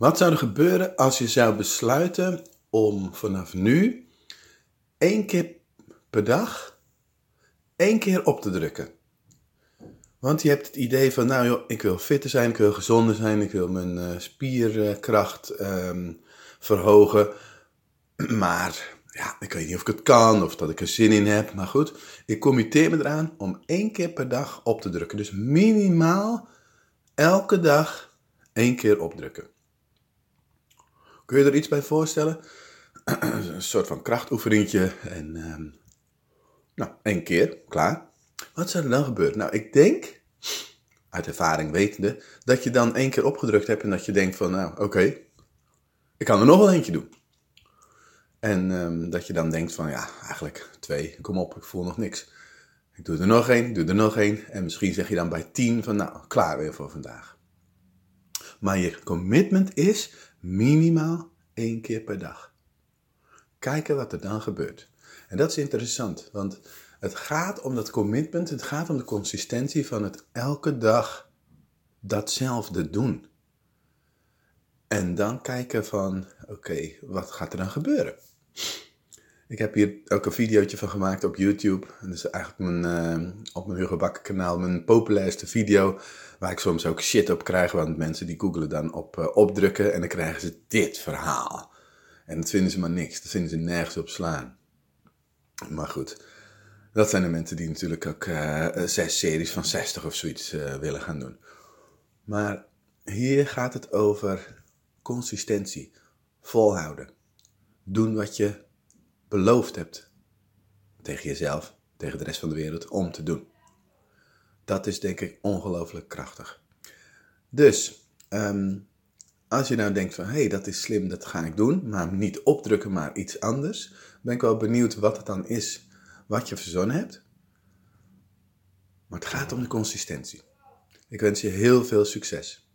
Wat zou er gebeuren als je zou besluiten om vanaf nu één keer per dag één keer op te drukken? Want je hebt het idee van, nou joh, ik wil fitter zijn, ik wil gezonder zijn, ik wil mijn uh, spierkracht ehm, verhogen. Maar ja, ik weet niet of ik het kan of dat ik er zin in heb. Maar goed, ik committeer me eraan om één keer per dag op te drukken. Dus minimaal elke dag één keer opdrukken. Kun je er iets bij voorstellen? Een soort van krachtoefeningetje en ehm, nou, één keer, klaar. Wat zou er dan gebeuren? Nou, ik denk, uit ervaring wetende, dat je dan één keer opgedrukt hebt en dat je denkt van, nou, oké, ik kan er nog wel eentje doen. En ehm, dat je dan denkt van, ja, eigenlijk twee, kom op, ik voel nog niks. Ik doe er nog één, doe er nog één. En misschien zeg je dan bij tien van, nou, klaar weer voor vandaag. Maar je commitment is minimaal één keer per dag. Kijken wat er dan gebeurt. En dat is interessant, want het gaat om dat commitment, het gaat om de consistentie van het elke dag datzelfde doen. En dan kijken van, oké, wat gaat er dan gebeuren? Ik heb hier ook een videootje van gemaakt op YouTube. Dat is eigenlijk mijn, uh, op mijn Hugo kanaal mijn populairste video. Waar ik soms ook shit op krijg, want mensen die googelen dan op uh, opdrukken en dan krijgen ze dit verhaal. En dat vinden ze maar niks, dat vinden ze nergens op slaan. Maar goed, dat zijn de mensen die natuurlijk ook uh, zes series van 60 of zoiets willen gaan doen. Maar hier gaat het over consistentie, volhouden. Doen wat je beloofd hebt tegen jezelf, tegen de rest van de wereld, om te doen. Dat is denk ik ongelooflijk krachtig. Dus, ehm, als je nou denkt van, hé, hey, dat is slim, dat ga ik doen, maar niet opdrukken, maar iets anders, ben ik wel benieuwd wat het dan is wat je verzonnen hebt. Maar het gaat om de consistentie. Ik wens je heel veel succes.